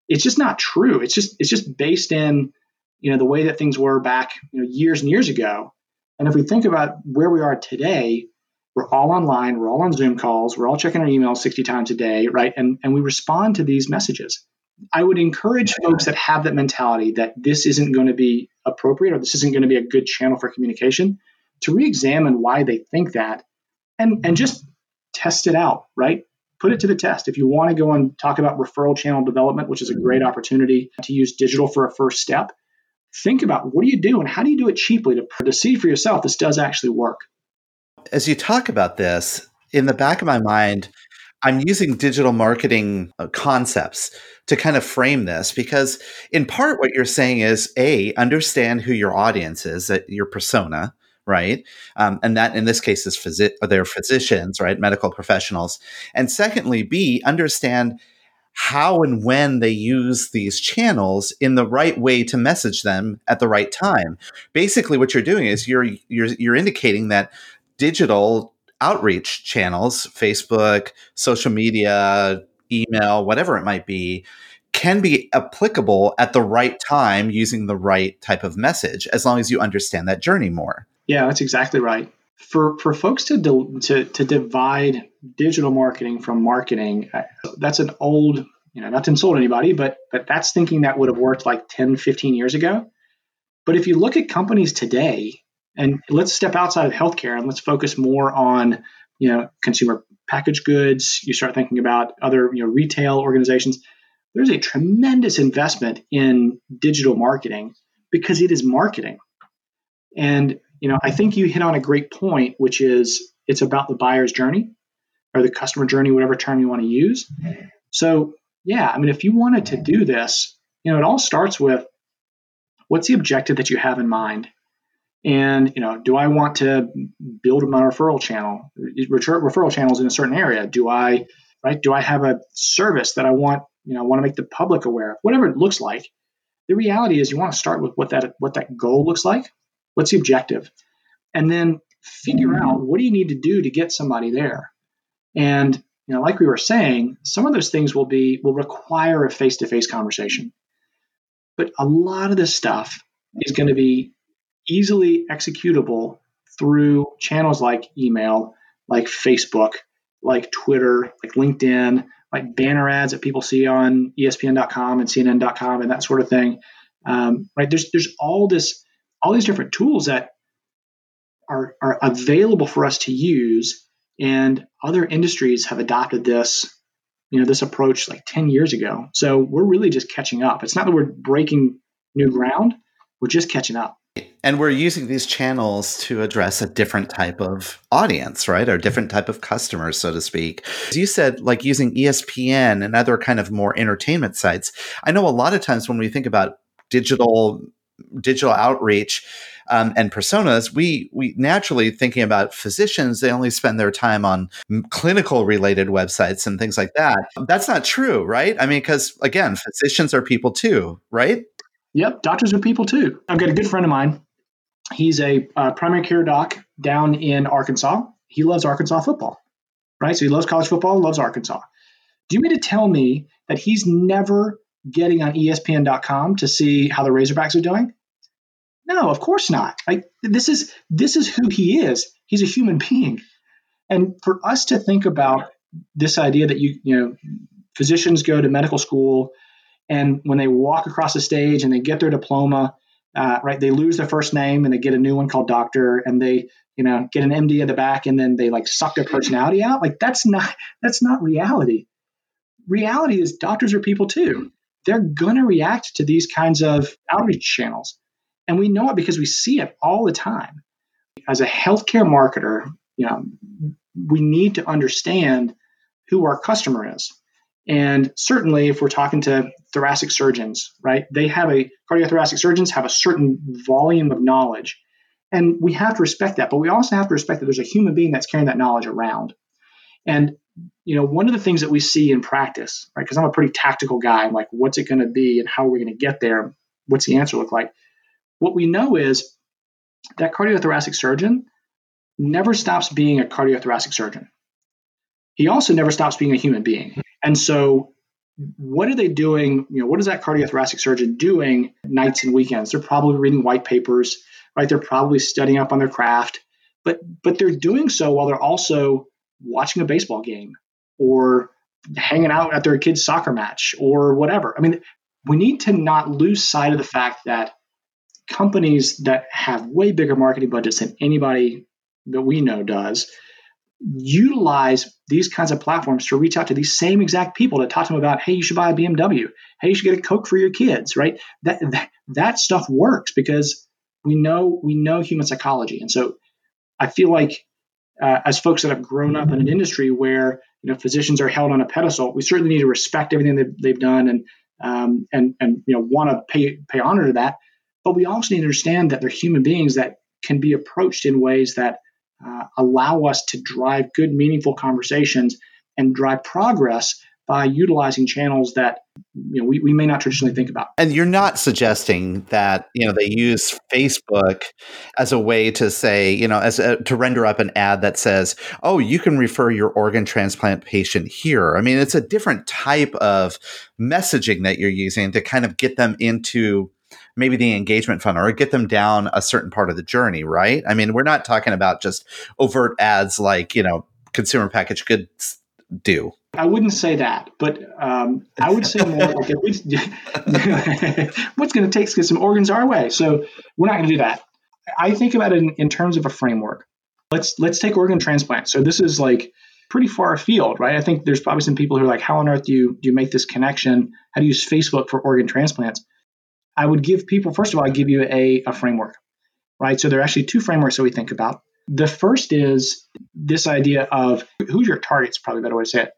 it's just not true. It's just it's just based in you know the way that things were back you know years and years ago. And if we think about where we are today, we're all online, we're all on Zoom calls, we're all checking our emails 60 times a day, right? And and we respond to these messages. I would encourage folks that have that mentality that this isn't going to be appropriate or this isn't going to be a good channel for communication to re-examine why they think that and and just test it out, right? Put it to the test. If you want to go and talk about referral channel development, which is a great mm-hmm. opportunity to use digital for a first step, think about what do you do and how do you do it cheaply to, to see for yourself this does actually work.
As you talk about this, in the back of my mind, I'm using digital marketing uh, concepts to kind of frame this because, in part, what you're saying is A, understand who your audience is, your persona right? Um, and that in this case is phys- physicians, right? Medical professionals. And secondly, B, understand how and when they use these channels in the right way to message them at the right time. Basically, what you're doing is you're you're you're indicating that digital outreach channels, Facebook, social media, email, whatever it might be, can be applicable at the right time using the right type of message as long as you understand that journey more.
Yeah, that's exactly right. For for folks to to to divide digital marketing from marketing, uh, that's an old, you know, not to insult anybody, but but that's thinking that would have worked like 10, 15 years ago. But if you look at companies today, and let's step outside of healthcare and let's focus more on, you know, consumer packaged goods. You start thinking about other, you know, retail organizations. There's a tremendous investment in digital marketing because it is marketing. And you know, I think you hit on a great point, which is it's about the buyer's journey or the customer journey, whatever term you want to use. So, yeah, I mean, if you wanted to do this, you know, it all starts with what's the objective that you have in mind? And, you know, do I want to build my referral channel, referral channels in a certain area? Do I, right? Do I have a service that I want, you know, i want to make the public aware of? Whatever it looks like. The reality is you want to start with what that what that goal looks like What's the objective? And then figure mm-hmm. out what do you need to do to get somebody there. And you know, like we were saying, some of those things will be will require a face-to-face conversation. But a lot of this stuff is going to be easily executable through channels like email, like Facebook, like Twitter, like LinkedIn, like banner ads that people see on ESPN.com and CNN.com and that sort of thing. Um, right? There's there's all this all these different tools that are, are available for us to use. And other industries have adopted this, you know, this approach like 10 years ago. So we're really just catching up. It's not that we're breaking new ground, we're just catching up.
And we're using these channels to address a different type of audience, right? Or different type of customers, so to speak. As you said, like using ESPN and other kind of more entertainment sites. I know a lot of times when we think about digital digital outreach um, and personas, we we naturally thinking about physicians, they only spend their time on clinical related websites and things like that. That's not true, right? I mean, because again, physicians are people too, right?
Yep, doctors are people too. I've got a good friend of mine. He's a uh, primary care doc down in Arkansas. He loves Arkansas football, right? So he loves college football, loves Arkansas. Do you mean to tell me that he's never getting on ESPN.com to see how the Razorbacks are doing? No, of course not. Like this is this is who he is. He's a human being. And for us to think about this idea that you you know physicians go to medical school and when they walk across the stage and they get their diploma, uh, right, they lose their first name and they get a new one called doctor and they you know get an MD at the back and then they like suck their personality out. Like that's not that's not reality. Reality is doctors are people too they're to react to these kinds of outreach channels. And we know it because we see it all the time. As a healthcare marketer, you know, we need to understand who our customer is. And certainly if we're talking to thoracic surgeons, right? They have a cardiothoracic surgeons have a certain volume of knowledge. And we have to respect that, but we also have to respect that there's a human being that's carrying that knowledge around. And you know, one of the things that we see in practice, right? Because I'm a pretty tactical guy. I'm like, what's it going to be and how are we going to get there? what's the answer look like? What we know is that cardiothoracic surgeon never stops being a cardiothoracic surgeon. He also never stops being a human being. And so what are they doing? You know, what is that cardiothoracic surgeon doing nights and weekends? They're probably reading white papers, right? They're probably studying up on their craft, but but they're doing so while they're also watching a baseball game or hanging out at their kid's soccer match or whatever. I mean, we need to not lose sight of the fact that companies that have way bigger marketing budgets than anybody that we know does utilize these kinds of platforms to reach out to these same exact people to talk to them about hey you should buy a bmw hey you should get a coke for your kids right? That that, that stuff works because we know we know human psychology. And so i feel like uh, as folks that have grown up in an industry where you know physicians are held on a pedestal, we certainly need to respect everything they've, they've done and um, and and you know want to pay pay honor to that. But we also need to understand that they're human beings that can be approached in ways that uh, allow us to drive good, meaningful conversations and drive progress by utilizing channels that you know we, we may not traditionally think about.
And you're not suggesting that you know they use facebook as a way to say you know as a, to render up an ad that says oh you can refer your organ transplant patient here. I mean it's a different type of messaging that you're using to kind of get them into maybe the engagement funnel or get them down a certain part of the journey right i mean we're not talking about just overt ads like you know consumer packaged goods do
I wouldn't say that, but um, I would say more like least what's going to take to get some organs our way. So we're not going to do that. I think about it in, in, terms of a framework. Let's let's take organ transplant. So this is like pretty far afield, right? I think there's probably some people who are like, how on earth do you do you make this connection? How do you use Facebook for organ transplants? I would give people first of all, I give you a, a framework, right? So there are actually two frameworks that we think about. The first is this idea of who's your target is probably a better way to say it.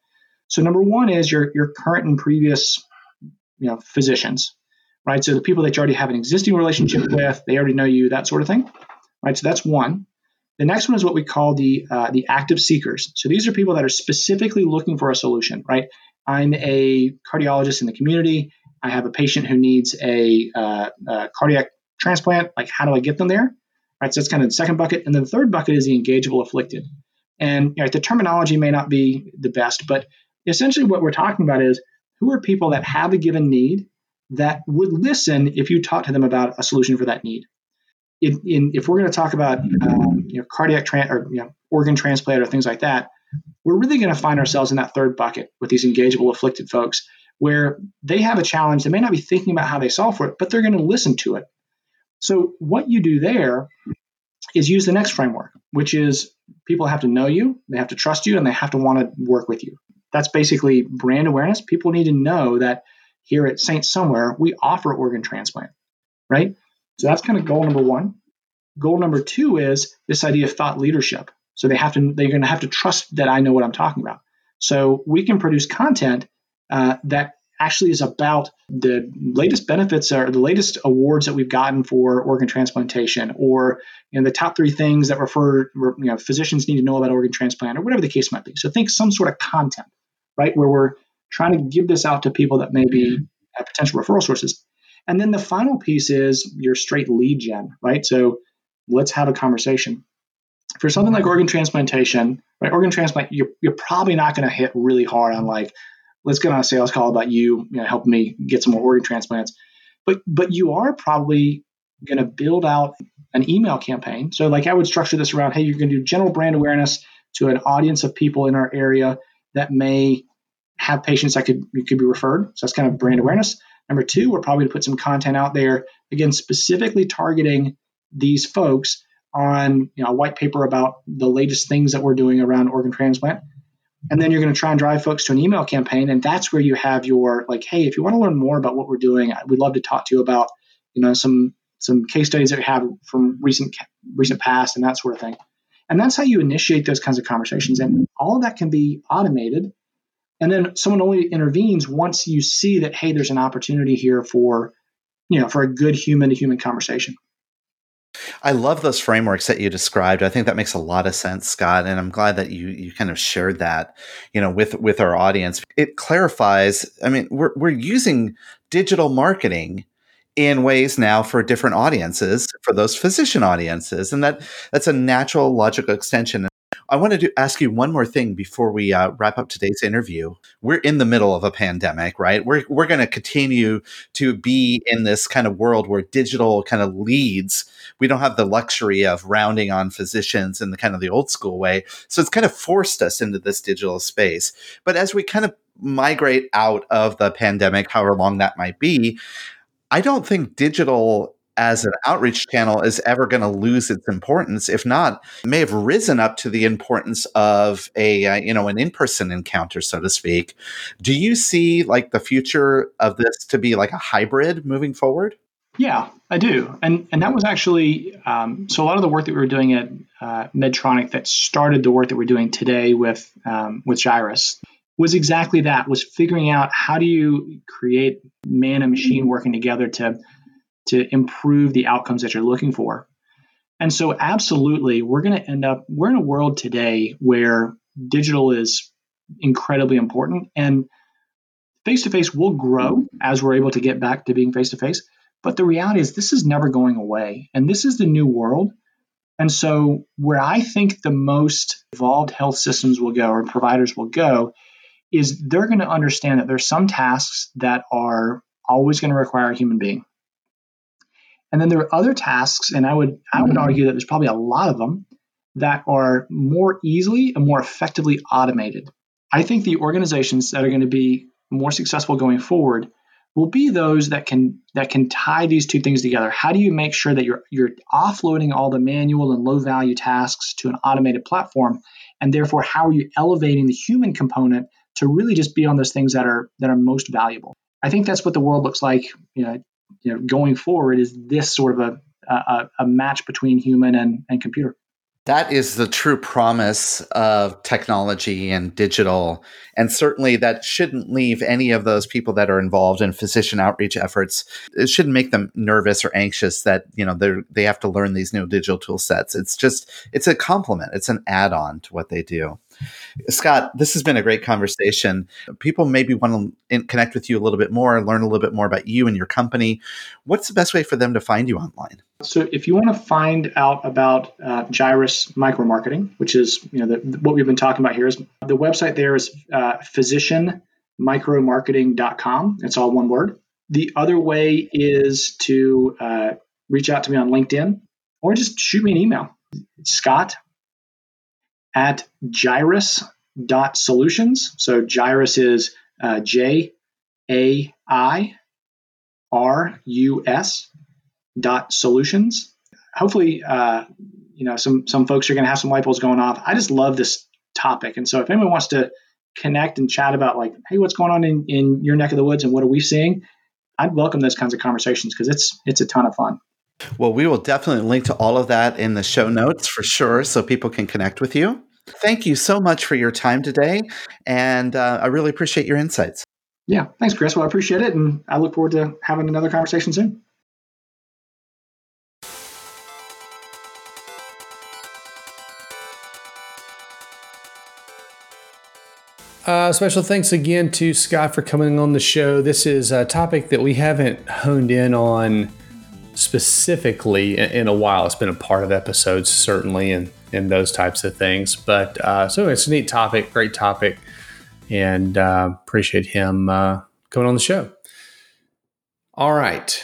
So number one is your your current and previous you know physicians, right? So the people that you already have an existing relationship with, they already know you, that sort of thing, right? So that's one. The next one is what we call the uh, the active seekers. So these are people that are specifically looking for a solution, right? I'm a cardiologist in the community. I have a patient who needs a, uh, a cardiac transplant. Like, how do I get them there? Right. So that's kind of the second bucket, and then the third bucket is the engageable afflicted. And you know, the terminology may not be the best, but essentially what we're talking about is who are people that have a given need that would listen if you talk to them about a solution for that need. In, in, if we're going to talk about um, you know, cardiac tra- or you know, organ transplant or things like that, we're really going to find ourselves in that third bucket with these engageable afflicted folks where they have a challenge. They may not be thinking about how they solve for it, but they're going to listen to it. So what you do there is use the next framework, which is people have to know you, they have to trust you, and they have to want to work with you that's basically brand awareness. People need to know that here at Saint Somewhere, we offer organ transplant, right? So that's kind of goal number one. Goal number two is this idea of thought leadership. So they have to, they're going to have to trust that I know what I'm talking about. So we can produce content uh, that actually is about the latest benefits or the latest awards that we've gotten for organ transplantation or you know, the top three things that refer you know physicians need to know about organ transplant or whatever the case might be so think some sort of content right? Where we're trying to give this out to people that maybe have potential referral sources. And then the final piece is your straight lead gen, right? So let's have a conversation. For something like organ transplantation, right? Organ transplant, you're, you're probably not going to hit really hard on like, let's get on a sales call about you, you know, helping me get some more organ transplants. But but you are probably going to build out an email campaign. So like I would structure this around, hey, you're going to do general brand awareness to an audience of people in our area that may have patients that could could be referred. So that's kind of brand awareness. Number two, we're probably going to put some content out there again, specifically targeting these folks on you know a white paper about the latest things that we're doing around organ transplant. And then you're going to try and drive folks to an email campaign, and that's where you have your like, hey, if you want to learn more about what we're doing, we'd love to talk to you about you know some some case studies that we have from recent recent past and that sort of thing. And that's how you initiate those kinds of conversations. And all of that can be automated. And then someone only intervenes once you see that, hey, there's an opportunity here for, you know, for a good human to human conversation.
I love those frameworks that you described. I think that makes a lot of sense, Scott, and I'm glad that you you kind of shared that, you know, with with our audience. It clarifies. I mean, we're we're using digital marketing in ways now for different audiences, for those physician audiences. And that that's a natural logical extension. I wanted to ask you one more thing before we uh, wrap up today's interview. We're in the middle of a pandemic, right? We're, we're going to continue to be in this kind of world where digital kind of leads. We don't have the luxury of rounding on physicians in the kind of the old school way. So it's kind of forced us into this digital space. But as we kind of migrate out of the pandemic, however long that might be, I don't think digital as an outreach channel is ever going to lose its importance. If not, may have risen up to the importance of a uh, you know an in person encounter, so to speak. Do you see like the future of this to be like a hybrid moving forward?
Yeah, I do, and and that was actually um, so a lot of the work that we were doing at uh, Medtronic that started the work that we're doing today with um, with Jairus was exactly that was figuring out how do you create man and machine working together to to improve the outcomes that you're looking for. And so, absolutely, we're going to end up, we're in a world today where digital is incredibly important and face to face will grow as we're able to get back to being face to face. But the reality is, this is never going away. And this is the new world. And so, where I think the most evolved health systems will go or providers will go is they're going to understand that there's some tasks that are always going to require a human being. And then there are other tasks, and I would I would mm-hmm. argue that there's probably a lot of them that are more easily and more effectively automated. I think the organizations that are going to be more successful going forward will be those that can that can tie these two things together. How do you make sure that you're you're offloading all the manual and low value tasks to an automated platform and therefore how are you elevating the human component to really just be on those things that are that are most valuable. I think that's what the world looks like, you know, you know, going forward is this sort of a, a, a match between human and, and computer.
That is the true promise of technology and digital. And certainly that shouldn't leave any of those people that are involved in physician outreach efforts. It shouldn't make them nervous or anxious that, you know, they they have to learn these new digital tool sets. It's just, it's a complement. It's an add on to what they do. Scott, this has been a great conversation. People maybe want to connect with you a little bit more, learn a little bit more about you and your company. What's the best way for them to find you online?
So, if you want to find out about uh, Jairus micromarketing, which is you know the, what we've been talking about here, is the website there is uh, physicianmicromarketing.com. It's all one word. The other way is to uh, reach out to me on LinkedIn or just shoot me an email. Scott at jairus.solutions. So Jairus is uh, J A I R U S dot solutions. Hopefully, uh, you know, some some folks are going to have some light bulbs going off. I just love this topic, and so if anyone wants to connect and chat about like, hey, what's going on in, in your neck of the woods and what are we seeing, I'd welcome those kinds of conversations because it's it's a ton of fun.
Well, we will definitely link to all of that in the show notes for sure so people can connect with you. Thank you so much for your time today. And uh, I really appreciate your insights.
Yeah, thanks, Chris. Well, I appreciate it. And I look forward to having another conversation soon.
Uh, special thanks again to Scott for coming on the show. This is a topic that we haven't honed in on specifically in a while. It's been a part of episodes, certainly, and and those types of things. But uh, so it's a neat topic, great topic, and uh, appreciate him uh, coming on the show. All right.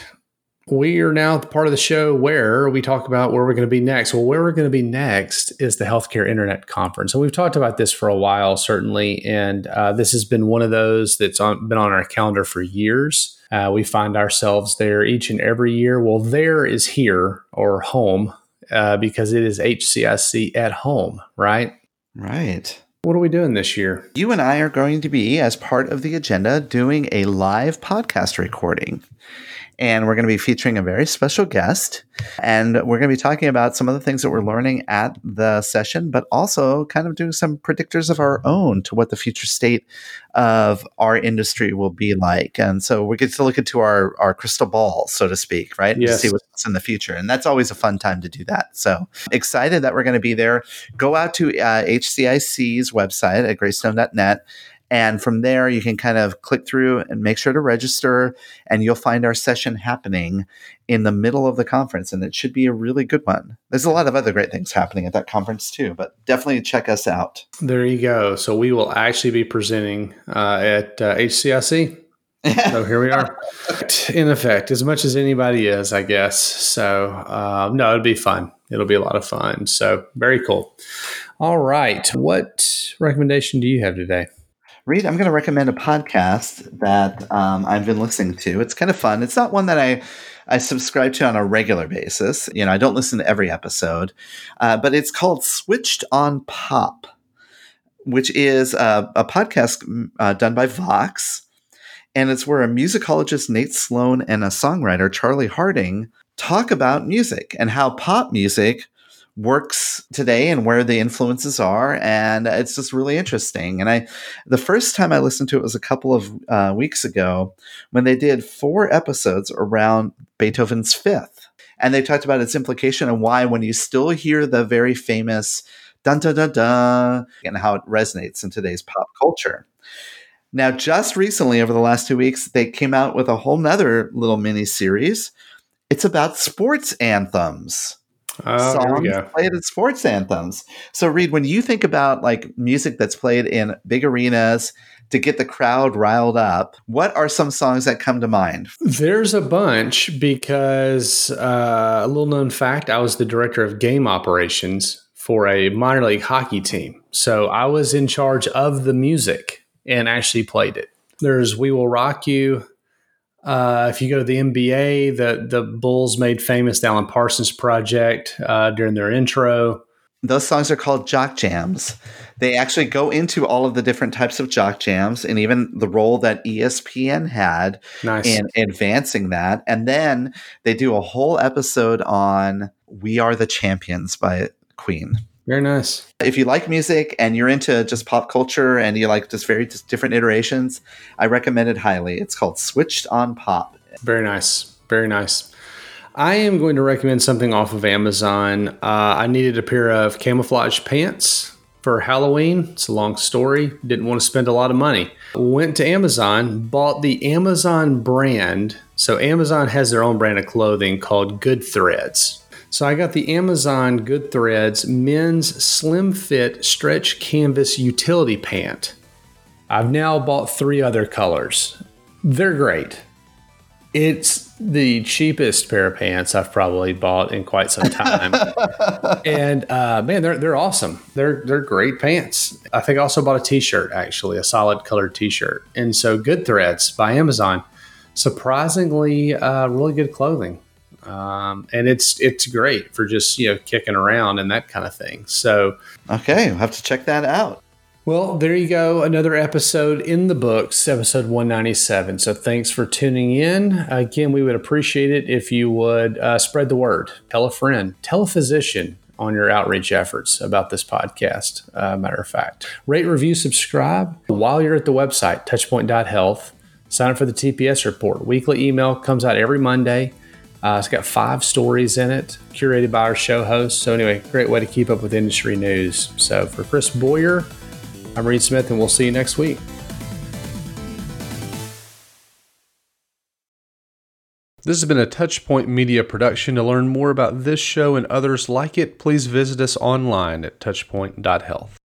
We are now at the part of the show where we talk about where we're going to be next. Well, where we're going to be next is the Healthcare Internet Conference. And we've talked about this for a while, certainly. And uh, this has been one of those that's on, been on our calendar for years. Uh, we find ourselves there each and every year. Well, there is here or home uh, because it is HCSC at home, right?
Right.
What are we doing this year?
You and I are going to be, as part of the agenda, doing a live podcast recording and we're going to be featuring a very special guest. And we're going to be talking about some of the things that we're learning at the session, but also kind of doing some predictors of our own to what the future state of our industry will be like. And so we get to look into our, our crystal ball, so to speak, right?
Yes.
To see what's in the future. And that's always a fun time to do that. So excited that we're going to be there. Go out to uh, HCIC's website at greystone.net And from there, you can kind of click through and make sure to register, and you'll find our session happening in the middle of the conference. And it should be a really good one. There's a lot of other great things happening at that conference too, but definitely check us out.
There you go. So we will actually be presenting uh, at uh, HCIC. so here we are in effect as much as anybody is i guess so uh, no it'll be fun it'll be a lot of fun so very cool all right what recommendation do you have today
Reed, I'm going to recommend a podcast that um, I've been listening to. It's kind of fun. It's not one that I I subscribe to on a regular basis. You know, I don't listen to every episode, uh, but it's called Switched on Pop, which is a, a podcast uh, done by Vox, and it's where a musicologist Nate Sloan and a songwriter Charlie Harding talk about music and how pop music works today and where the influences are and it's just really interesting. And i the first time i listened to it was a couple of uh, weeks ago when they did four episodes around beethoven's fifth and they talked about its implication and why when you still hear the very famous dun dun dun dun and how it resonates in today's pop culture. Now just recently over the last two weeks they came out with a whole nother little mini series. It's about sports anthems
Oh,
songs played at sports anthems. So, Reed, when you think about like music that's played in big arenas to get the crowd riled up, what are some songs that come to mind?
There's a bunch because uh, a little known fact I was the director of game operations for a minor league hockey team. So, I was in charge of the music and actually played it. There's We Will Rock You, uh, if you go to the NBA, the the Bulls made famous the Alan Parsons Project uh, during their intro.
Those songs are called jock jams. They actually go into all of the different types of jock jams and even the role that ESPN had nice. in advancing that. And then they do a whole episode on We Are the Champions by Queen.
Very nice.
If you like music and you're into just pop culture and you like just very different iterations, I recommend it highly. It's called Switched on Pop.
Very nice. Very nice. I am going to recommend something off of Amazon. Uh, I needed a pair of camouflage pants for Halloween. It's a long story. Didn't want to spend a lot of money. Went to Amazon, bought the Amazon brand. So, Amazon has their own brand of clothing called Goodthreads. So I got the Amazon Goodthreads men's slim fit stretch canvas utility pant. I've now bought three other colors. They're great. It's the cheapest pair of pants I've probably bought in quite some time, and uh, man, they're they're awesome. They're they're great pants. I think I also bought a T-shirt actually, a solid colored T-shirt. And so, Goodthreads by Amazon, surprisingly, uh, really good clothing um, and it's it's great for just you know kicking around and that kind of thing. So
okay, I'll have to check that out.
Well, there you go. Another episode in the books, episode 197. So thanks for tuning in. Again, we would appreciate it if you would uh, spread the word, tell a friend, tell a physician on your outreach efforts about this podcast. Uh, matter of fact, rate, review, subscribe while you're at the website, touchpoint.health. Sign up for the TPS report. Weekly email comes out every Monday. Uh, it's got five stories in it, curated by our show host. So, anyway, great way to keep up with industry news. So, for Chris Boyer, I'm Reed Smith, and we'll see you next week. This has been a Touchpoint Media production. To learn more about this show and others like it, please visit us online at touchpoint.health.